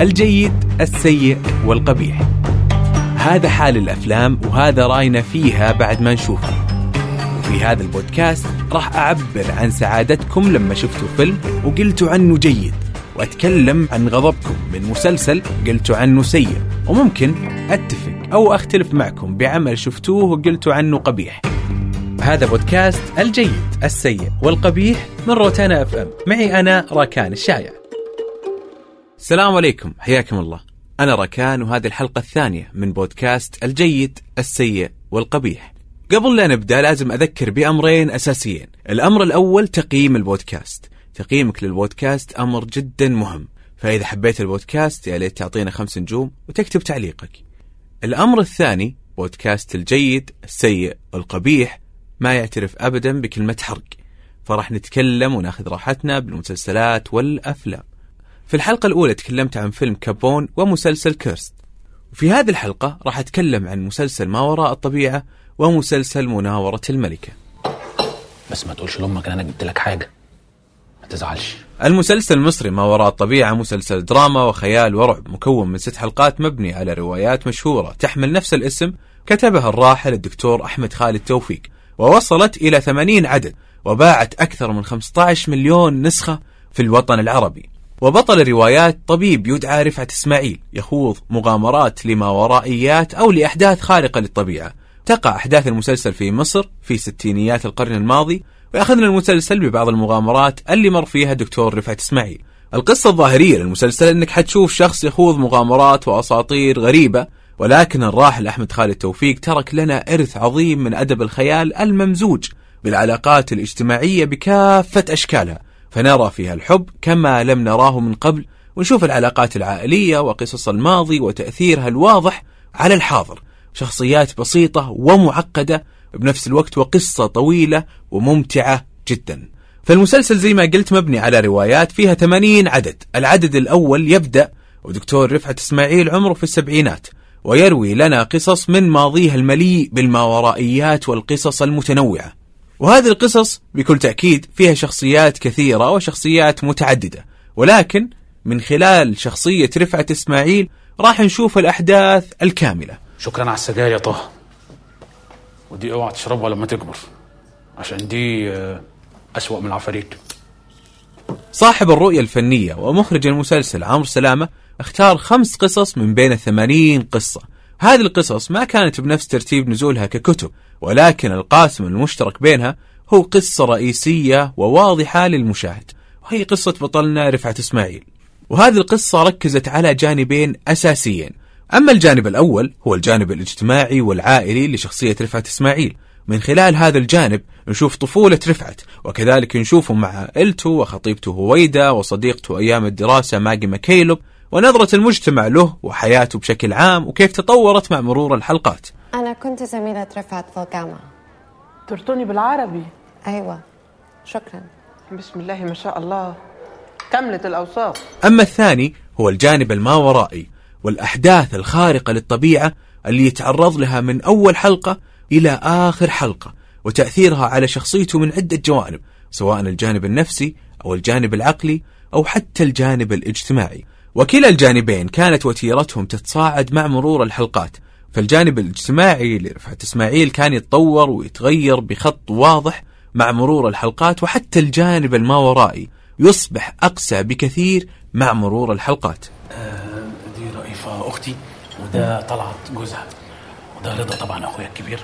الجيد السيء والقبيح. هذا حال الأفلام وهذا رأينا فيها بعد ما نشوفها وفي هذا البودكاست راح أعبر عن سعادتكم لما شفتوا فيلم وقلتوا عنه جيد وأتكلم عن غضبكم من مسلسل قلتوا عنه سيء. وممكن أتفق أو أختلف معكم بعمل شفتوه وقلتوا عنه قبيح. هذا بودكاست الجيد السيء والقبيح من روتانا أف إم. معي أنا راكان الشايع. السلام عليكم حياكم الله. أنا راكان وهذه الحلقة الثانية من بودكاست الجيد السيء والقبيح. قبل لا نبدأ لازم أذكر بأمرين أساسيين. الأمر الأول تقييم البودكاست. تقييمك للبودكاست أمر جدا مهم. فإذا حبيت البودكاست يا ليت تعطينا خمس نجوم وتكتب تعليقك. الأمر الثاني بودكاست الجيد السيء والقبيح ما يعترف ابدا بكلمة حرق. فراح نتكلم وناخذ راحتنا بالمسلسلات والأفلام. في الحلقة الأولى تكلمت عن فيلم كابون ومسلسل كيرست. وفي هذه الحلقة راح أتكلم عن مسلسل ما وراء الطبيعة ومسلسل مناورة الملكة. بس ما تقولش لأمك ان أنا جبت لك حاجة. ما تزعلش. المسلسل المصري ما وراء الطبيعة مسلسل دراما وخيال ورعب مكون من ست حلقات مبني على روايات مشهورة تحمل نفس الاسم كتبها الراحل الدكتور أحمد خالد توفيق ووصلت إلى 80 عدد وباعت أكثر من 15 مليون نسخة في الوطن العربي. وبطل الروايات طبيب يدعى رفعت إسماعيل يخوض مغامرات لما ورائيات أو لأحداث خارقة للطبيعة. تقع أحداث المسلسل في مصر في ستينيات القرن الماضي ويأخذنا المسلسل ببعض المغامرات اللي مر فيها دكتور رفعت إسماعيل. القصة الظاهرية للمسلسل أنك حتشوف شخص يخوض مغامرات وأساطير غريبة ولكن الراحل أحمد خالد توفيق ترك لنا إرث عظيم من أدب الخيال الممزوج بالعلاقات الاجتماعية بكافة أشكالها. فنرى فيها الحب كما لم نراه من قبل ونشوف العلاقات العائلية وقصص الماضي وتأثيرها الواضح على الحاضر. شخصيات بسيطة ومعقدة بنفس الوقت وقصة طويلة وممتعة جدا. فالمسلسل زي ما قلت مبني على روايات فيها 80 عدد. العدد الأول يبدأ ودكتور رفعت إسماعيل عمره في السبعينات ويروي لنا قصص من ماضيها المليء بالماورائيات والقصص المتنوعة. وهذه القصص بكل تأكيد فيها شخصيات كثيرة وشخصيات متعددة. ولكن من خلال شخصية رفعت إسماعيل راح نشوف الأحداث الكاملة. شكرا على السجاير يا طه. ودي اوعى تشربها لما تكبر. عشان دي آه، أسوأ من العفاريت. صاحب الرؤية الفنية ومخرج المسلسل عمرو سلامة اختار خمس قصص من بين الثمانين قصة. هذه القصص ما كانت بنفس ترتيب نزولها ككتب ولكن القاسم المشترك بينها هو قصة رئيسية وواضحة للمشاهد وهي قصة بطلنا رفعت إسماعيل. وهذه القصة ركزت على جانبين أساسيين. أما الجانب الأول هو الجانب الاجتماعي والعائلي لشخصية رفعت إسماعيل. من خلال هذا الجانب نشوف طفولة رفعت وكذلك نشوفه مع عائلته وخطيبته هويدا وصديقته أيام الدراسة ماجي ماكيلوب ونظرة المجتمع له وحياته بشكل عام وكيف تطورت مع مرور الحلقات. أنا كنت زميلة رفعت في الجامعة ترطوني بالعربي؟ أيوة. شكرا. بسم الله ما شاء الله. كملت الأوصاف. أما الثاني هو الجانب الماورائي والأحداث الخارقة للطبيعة اللي يتعرض لها من أول حلقة إلى آخر حلقة وتأثيرها على شخصيته من عدة جوانب سواء الجانب النفسي أو الجانب العقلي أو حتى الجانب الاجتماعي. وكلا الجانبين كانت وتيرتهم تتصاعد مع مرور الحلقات. فالجانب الاجتماعي لرفعت إسماعيل كان يتطور ويتغير بخط واضح مع مرور الحلقات وحتى الجانب الماورائي يصبح أقسى بكثير مع مرور الحلقات. دي رئيفة أختي وده طلعت جوزها وده رضا طبعا أخويا الكبير.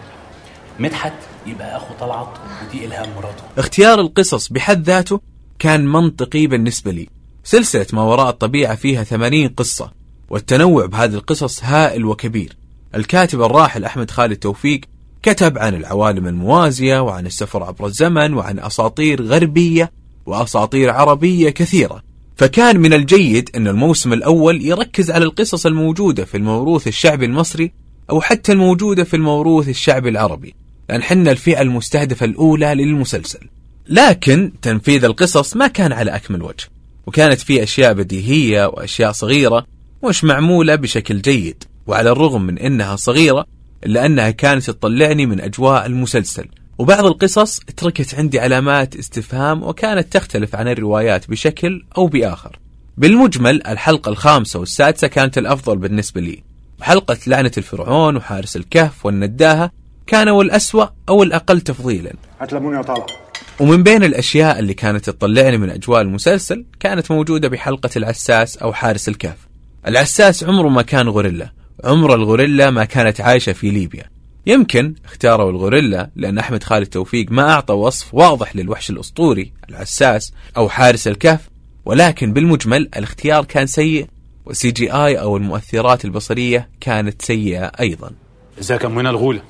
مدحت يبقى أخو طلعت ودي إلهام مراته. اختيار القصص بحد ذاته كان منطقي بالنسبة لي. سلسلة ما وراء الطبيعة فيها 80 قصة والتنوع بهذه القصص هائل وكبير. الكاتب الراحل أحمد خالد توفيق كتب عن العوالم الموازية وعن السفر عبر الزمن وعن أساطير غربية وأساطير عربية كثيرة. فكان من الجيد أن الموسم الأول يركز على القصص الموجودة في الموروث الشعبي المصري أو حتى الموجودة في الموروث الشعبي العربي لأن حنا الفئة المستهدفة الأولى للمسلسل. لكن تنفيذ القصص ما كان على أكمل وجه. وكانت في أشياء بديهية وأشياء صغيرة مش معمولة بشكل جيد وعلى الرغم من أنها صغيرة إلا أنها كانت تطلعني من أجواء المسلسل. وبعض القصص تركت عندي علامات استفهام وكانت تختلف عن الروايات بشكل أو بآخر. بالمجمل الحلقة الخامسة والسادسة كانت الأفضل بالنسبة لي. وحلقة لعنة الفرعون وحارس الكهف والنداهة كانوا الأسوأ أو الأقل تفضيلا. هات ليمون يا طلع ومن بين الأشياء اللي كانت تطلعني من أجواء المسلسل كانت موجودة بحلقة العساس أو حارس الكهف. العساس عمره ما كان غوريلا. عمر الغوريلا ما كانت عايشة في ليبيا. يمكن اختاروا الغوريلا لأن أحمد خالد توفيق ما أعطى وصف واضح للوحش الأسطوري العساس أو حارس الكهف. ولكن بالمجمل الاختيار كان سيء والسي جي آي أو المؤثرات البصرية كانت سيئة أيضا. ازيك يا منى الغولة.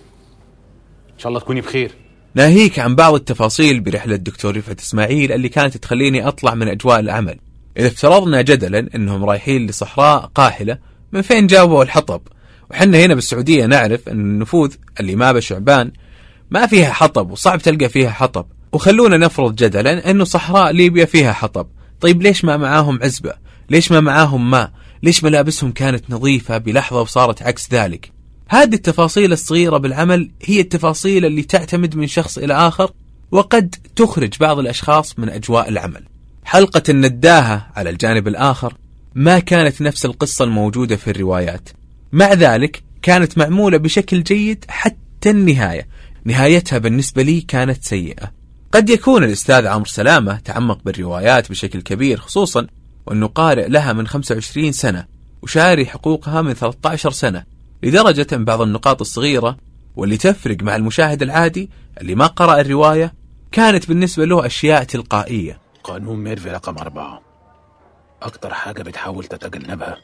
إن شاء الله تكوني بخير. ناهيك عن بعض التفاصيل برحلة الدكتور رفعت إسماعيل اللي كانت تخليني أطلع من أجواء العمل. إذا افترضنا جدلا أنهم رايحين لصحراء قاحلة من فين جابوا الحطب؟ وحنا هنا بالسعودية نعرف أن النفوذ اللي ما بشعبان ما فيها حطب وصعب تلقى فيها حطب. وخلونا نفرض جدلا أنه صحراء ليبيا فيها حطب. طيب ليش ما معاهم عزبة؟ ليش ما معاهم ماء؟ ليش ملابسهم كانت نظيفة بلحظة وصارت عكس ذلك؟ هذه التفاصيل الصغيرة بالعمل هي التفاصيل اللي تعتمد من شخص إلى آخر وقد تخرج بعض الأشخاص من أجواء العمل. حلقة النداهة على الجانب الآخر ما كانت نفس القصة الموجودة في الروايات. مع ذلك كانت معمولة بشكل جيد حتى النهاية. نهايتها بالنسبة لي كانت سيئة. قد يكون الأستاذ عمرو سلامة تعمق بالروايات بشكل كبير خصوصا وأنه قارئ لها من 25 سنة وشاري حقوقها من 13 سنة. لدرجة أن بعض النقاط الصغيرة واللي تفرق مع المشاهد العادي اللي ما قرأ الرواية كانت بالنسبة له أشياء تلقائية. قانون ميرفي رقم أربعة. أكتر حاجة بتحاول تتجنبها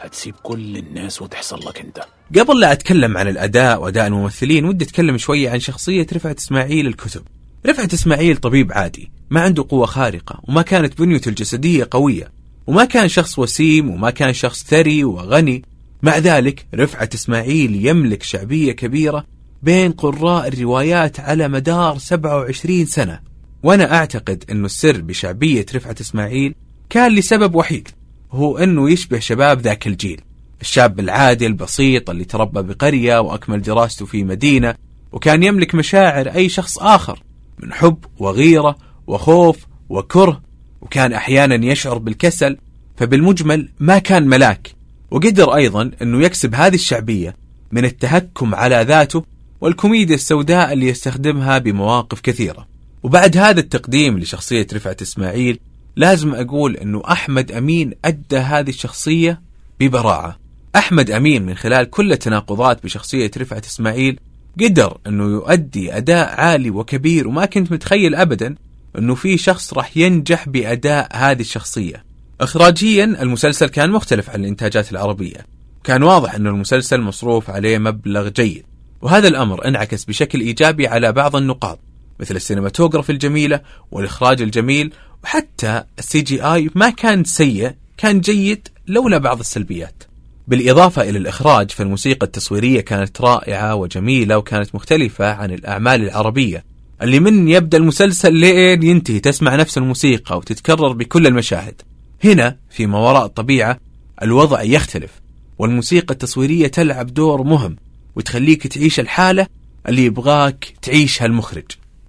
هتسيب كل الناس وتحصل لك أنت. قبل لا أتكلم عن الأداء وأداء الممثلين ودي أتكلم شوية عن شخصية رفعت إسماعيل الكتب. رفعت إسماعيل طبيب عادي ما عنده قوة خارقة وما كانت بنيته الجسدية قوية وما كان شخص وسيم وما كان شخص ثري وغني. مع ذلك رفعت إسماعيل يملك شعبية كبيرة بين قراء الروايات على مدار 27 سنة. وأنا أعتقد أنه السر بشعبية رفعت إسماعيل كان لسبب وحيد هو أنه يشبه شباب ذاك الجيل. الشاب العادي البسيط اللي تربى بقرية وأكمل دراسته في مدينة وكان يملك مشاعر أي شخص آخر من حب وغيرة وخوف وكره وكان أحيانا يشعر بالكسل فبالمجمل ما كان ملاك. وقدر أيضا أنه يكسب هذه الشعبية من التهكم على ذاته والكوميديا السوداء اللي يستخدمها بمواقف كثيرة. وبعد هذا التقديم لشخصية رفعت إسماعيل لازم أقول أنه أحمد أمين أدى هذه الشخصية ببراعة. أحمد أمين من خلال كل التناقضات بشخصية رفعت إسماعيل قدر أنه يؤدي أداء عالي وكبير وما كنت متخيل أبدا أنه في شخص راح ينجح بأداء هذه الشخصية. إخراجيا المسلسل كان مختلف عن الإنتاجات العربية. كان واضح أن المسلسل مصروف عليه مبلغ جيد وهذا الأمر انعكس بشكل إيجابي على بعض النقاط مثل ال cinematography الجميلة والإخراج الجميل وحتى ال CGI ما كان سيء كان جيد لولا بعض السلبيات. بالإضافة إلى الإخراج فالموسيقى التصويرية كانت رائعة وجميلة وكانت مختلفة عن الأعمال العربية. اللي من يبدأ المسلسل لين ينتهي تسمع نفس الموسيقى وتتكرر بكل المشاهد. هنا في ما وراء الطبيعة الوضع يختلف والموسيقى التصويرية تلعب دور مهم وتخليك تعيش الحالة اللي يبغاك تعيشها المخرج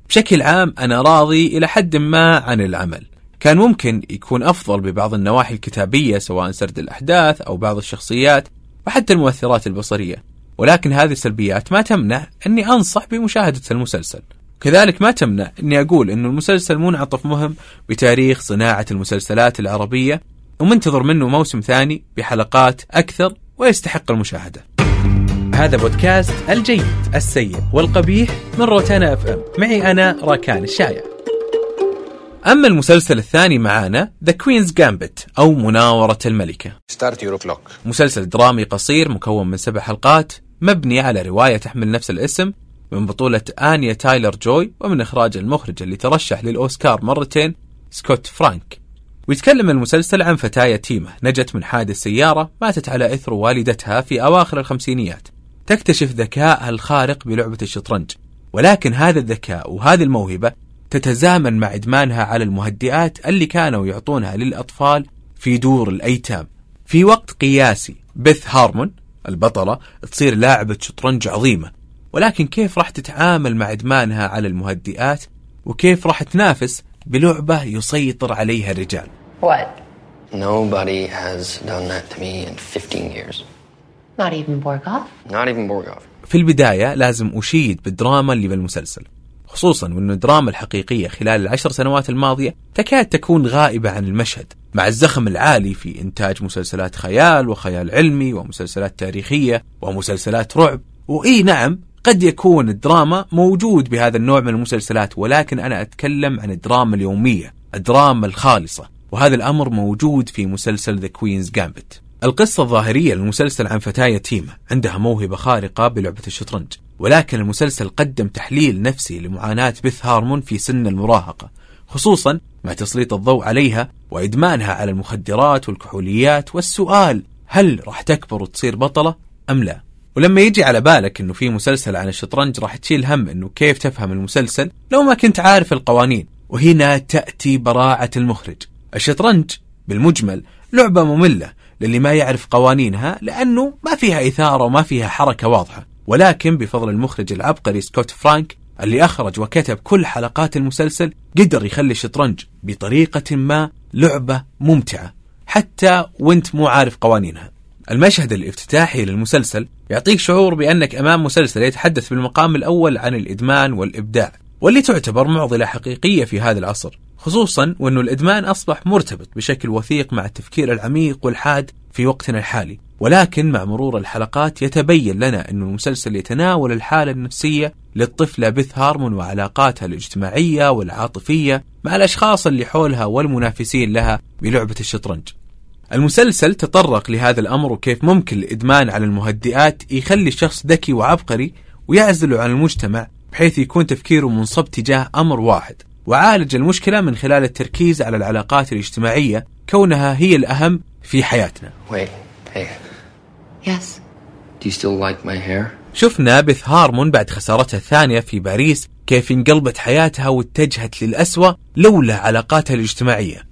بشكل عام أنا راضي إلى حد ما عن العمل. كان ممكن يكون أفضل ببعض النواحي الكتابية سواء سرد الأحداث أو بعض الشخصيات وحتى المؤثرات البصرية. ولكن هذه السلبيات ما تمنع أني أنصح بمشاهدة المسلسل. كذلك ما تمنع أني أقول أن المسلسل منعطف مهم بتاريخ صناعة المسلسلات العربية ومنتظر منه موسم ثاني بحلقات أكثر ويستحق المشاهدة. هذا بودكاست الجيد السيء والقبيح من روتانا FM. معي أنا راكان الشايع. أما المسلسل الثاني معانا The Queen's Gambit أو مناورة الملكة. Your clock. مسلسل درامي قصير مكون من سبع حلقات مبني على رواية تحمل نفس الاسم من بطولة آنيا تايلر جوي ومن إخراج المخرج اللي ترشح للأوسكار مرتين سكوت فرانك. ويتكلم المسلسل عن فتاة يتيمة نجت من حادث سيارة ماتت على إثر والدتها في أواخر الخمسينيات. تكتشف ذكائها الخارق بلعبة الشطرنج. ولكن هذا الذكاء وهذه الموهبة تتزامن مع إدمانها على المهدئات اللي كانوا يعطونها للأطفال في دور الأيتام. في وقت قياسي بيث هارمون البطلة تصير لاعبة شطرنج عظيمة. ولكن كيف راح تتعامل مع إدمانها على المهدئات وكيف راح تنافس بلعبة يسيطر عليها الرجال What? Nobody has done that to me in 15 years. Not even Borgoff? Not even Borgov. في البداية لازم أشيد بالدراما اللي بالمسلسل خصوصا وأن الدراما الحقيقية خلال العشر سنوات الماضية تكاد تكون غائبة عن المشهد مع الزخم العالي في إنتاج مسلسلات خيال وخيال علمي ومسلسلات تاريخية ومسلسلات رعب وإي نعم قد يكون الدراما موجود بهذا النوع من المسلسلات ولكن أنا أتكلم عن الدراما اليومية الدراما الخالصة. وهذا الأمر موجود في مسلسل The Queen's Gambit القصة الظاهرية للمسلسل عن فتاة يتيمة عندها موهبة خارقة بلعبة الشطرنج. ولكن المسلسل قدم تحليل نفسي لمعاناة بث هارمون في سن المراهقة خصوصا مع تسليط الضوء عليها وإدمانها على المخدرات والكحوليات. والسؤال هل راح تكبر وتصير بطلة أم لا؟ ولما يجي على بالك إنه في مسلسل عن الشطرنج راح تشيل هم إنه كيف تفهم المسلسل لو ما كنت عارف القوانين. وهنا تأتي براعة المخرج. الشطرنج بالمجمل لعبة مملة للي ما يعرف قوانينها لأنه ما فيها إثارة وما فيها حركة واضحة. ولكن بفضل المخرج العبقري سكوت فرانك اللي أخرج وكتب كل حلقات المسلسل قدر يخلي الشطرنج بطريقة ما لعبة ممتعة. حتى وانت مو عارف قوانينها. المشهد الافتتاحي للمسلسل يعطيك شعور بأنك أمام مسلسل يتحدث بالمقام الأول عن الإدمان والإبداع واللي تعتبر معضلة حقيقية في هذا العصر خصوصا وأنه الإدمان أصبح مرتبط بشكل وثيق مع التفكير العميق والحاد في وقتنا الحالي. ولكن مع مرور الحلقات يتبين لنا أن المسلسل يتناول الحالة النفسية للطفلة بث هارمون وعلاقاتها الاجتماعية والعاطفية مع الأشخاص اللي حولها والمنافسين لها بلعبة الشطرنج. المسلسل تطرق لهذا الأمر وكيف ممكن الإدمان على المهدئات يخلي الشخص ذكي وعبقري ويعزله عن المجتمع بحيث يكون تفكيره منصب تجاه أمر واحد وعالج المشكلة من خلال التركيز على العلاقات الاجتماعية كونها هي الأهم في حياتنا Wait, hey, Yes. do you still like my hair? شفنا بث هارمون بعد خسارتها الثانية في باريس كيف انقلبت حياتها واتجهت للأسوأ لولا علاقاتها الاجتماعية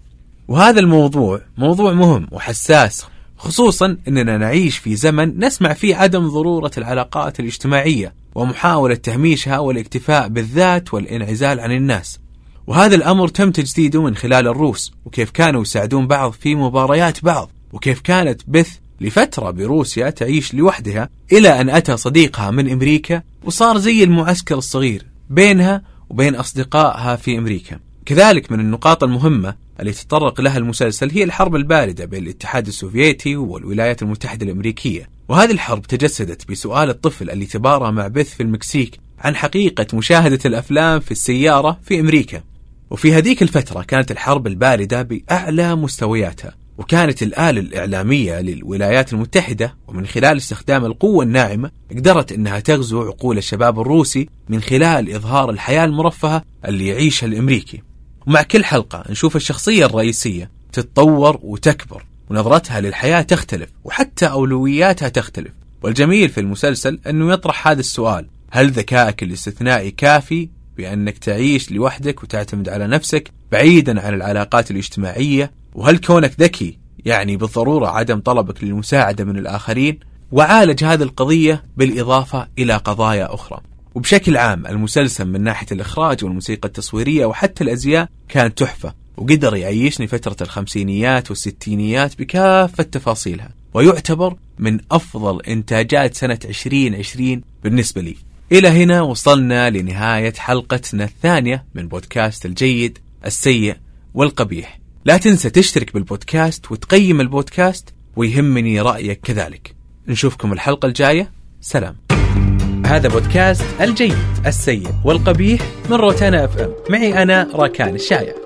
وهذا الموضوع موضوع مهم وحساس خصوصا إننا نعيش في زمن نسمع فيه عدم ضرورة العلاقات الاجتماعية ومحاولة تهميشها والاكتفاء بالذات والانعزال عن الناس. وهذا الأمر تم تجسيده من خلال الروس وكيف كانوا يساعدون بعض في مباريات بعض وكيف كانت بث لفترة بروسيا تعيش لوحدها إلى أن أتى صديقها من أمريكا وصار زي المعسكر الصغير بينها وبين أصدقائها في أمريكا. كذلك من النقاط المهمة اللي تطرق لها المسلسل هي الحرب الباردة بين الاتحاد السوفيتي والولايات المتحدة الأمريكية. وهذه الحرب تجسدت بسؤال الطفل اللي تبارى مع بث في المكسيك عن حقيقة مشاهدة الأفلام في السيارة في أمريكا. وفي هذيك الفترة كانت الحرب الباردة بأعلى مستوياتها وكانت الآلة الإعلامية للولايات المتحدة ومن خلال استخدام القوة الناعمة قدرت أنها تغزو عقول الشباب الروسي من خلال إظهار الحياة المرفهة اللي يعيشها الأمريكي. ومع كل حلقة نشوف الشخصية الرئيسية تتطور وتكبر ونظرتها للحياة تختلف وحتى أولوياتها تختلف. والجميل في المسلسل أنه يطرح هذا السؤال هل ذكائك الاستثنائي كافي بأنك تعيش لوحدك وتعتمد على نفسك بعيدا عن العلاقات الاجتماعية؟ وهل كونك ذكي يعني بالضرورة عدم طلبك للمساعدة من الآخرين؟ وعالج هذه القضية بالإضافة إلى قضايا أخرى. وبشكل عام المسلسل من ناحية الإخراج والموسيقى التصويرية وحتى الأزياء كان تحفة وقدر يعيشني فترة الخمسينيات والستينيات بكافة تفاصيلها ويعتبر من أفضل إنتاجات سنة 2020 بالنسبة لي. إلى هنا وصلنا لنهاية حلقتنا الثانية من بودكاست الجيد السيء والقبيح. لا تنسى تشترك بالبودكاست وتقيم البودكاست ويهمني رأيك كذلك. نشوفكم الحلقة الجاية. سلام. هذا بودكاست الجيد السيء والقبيح من روتانا أف إم. معي أنا راكان الشايع.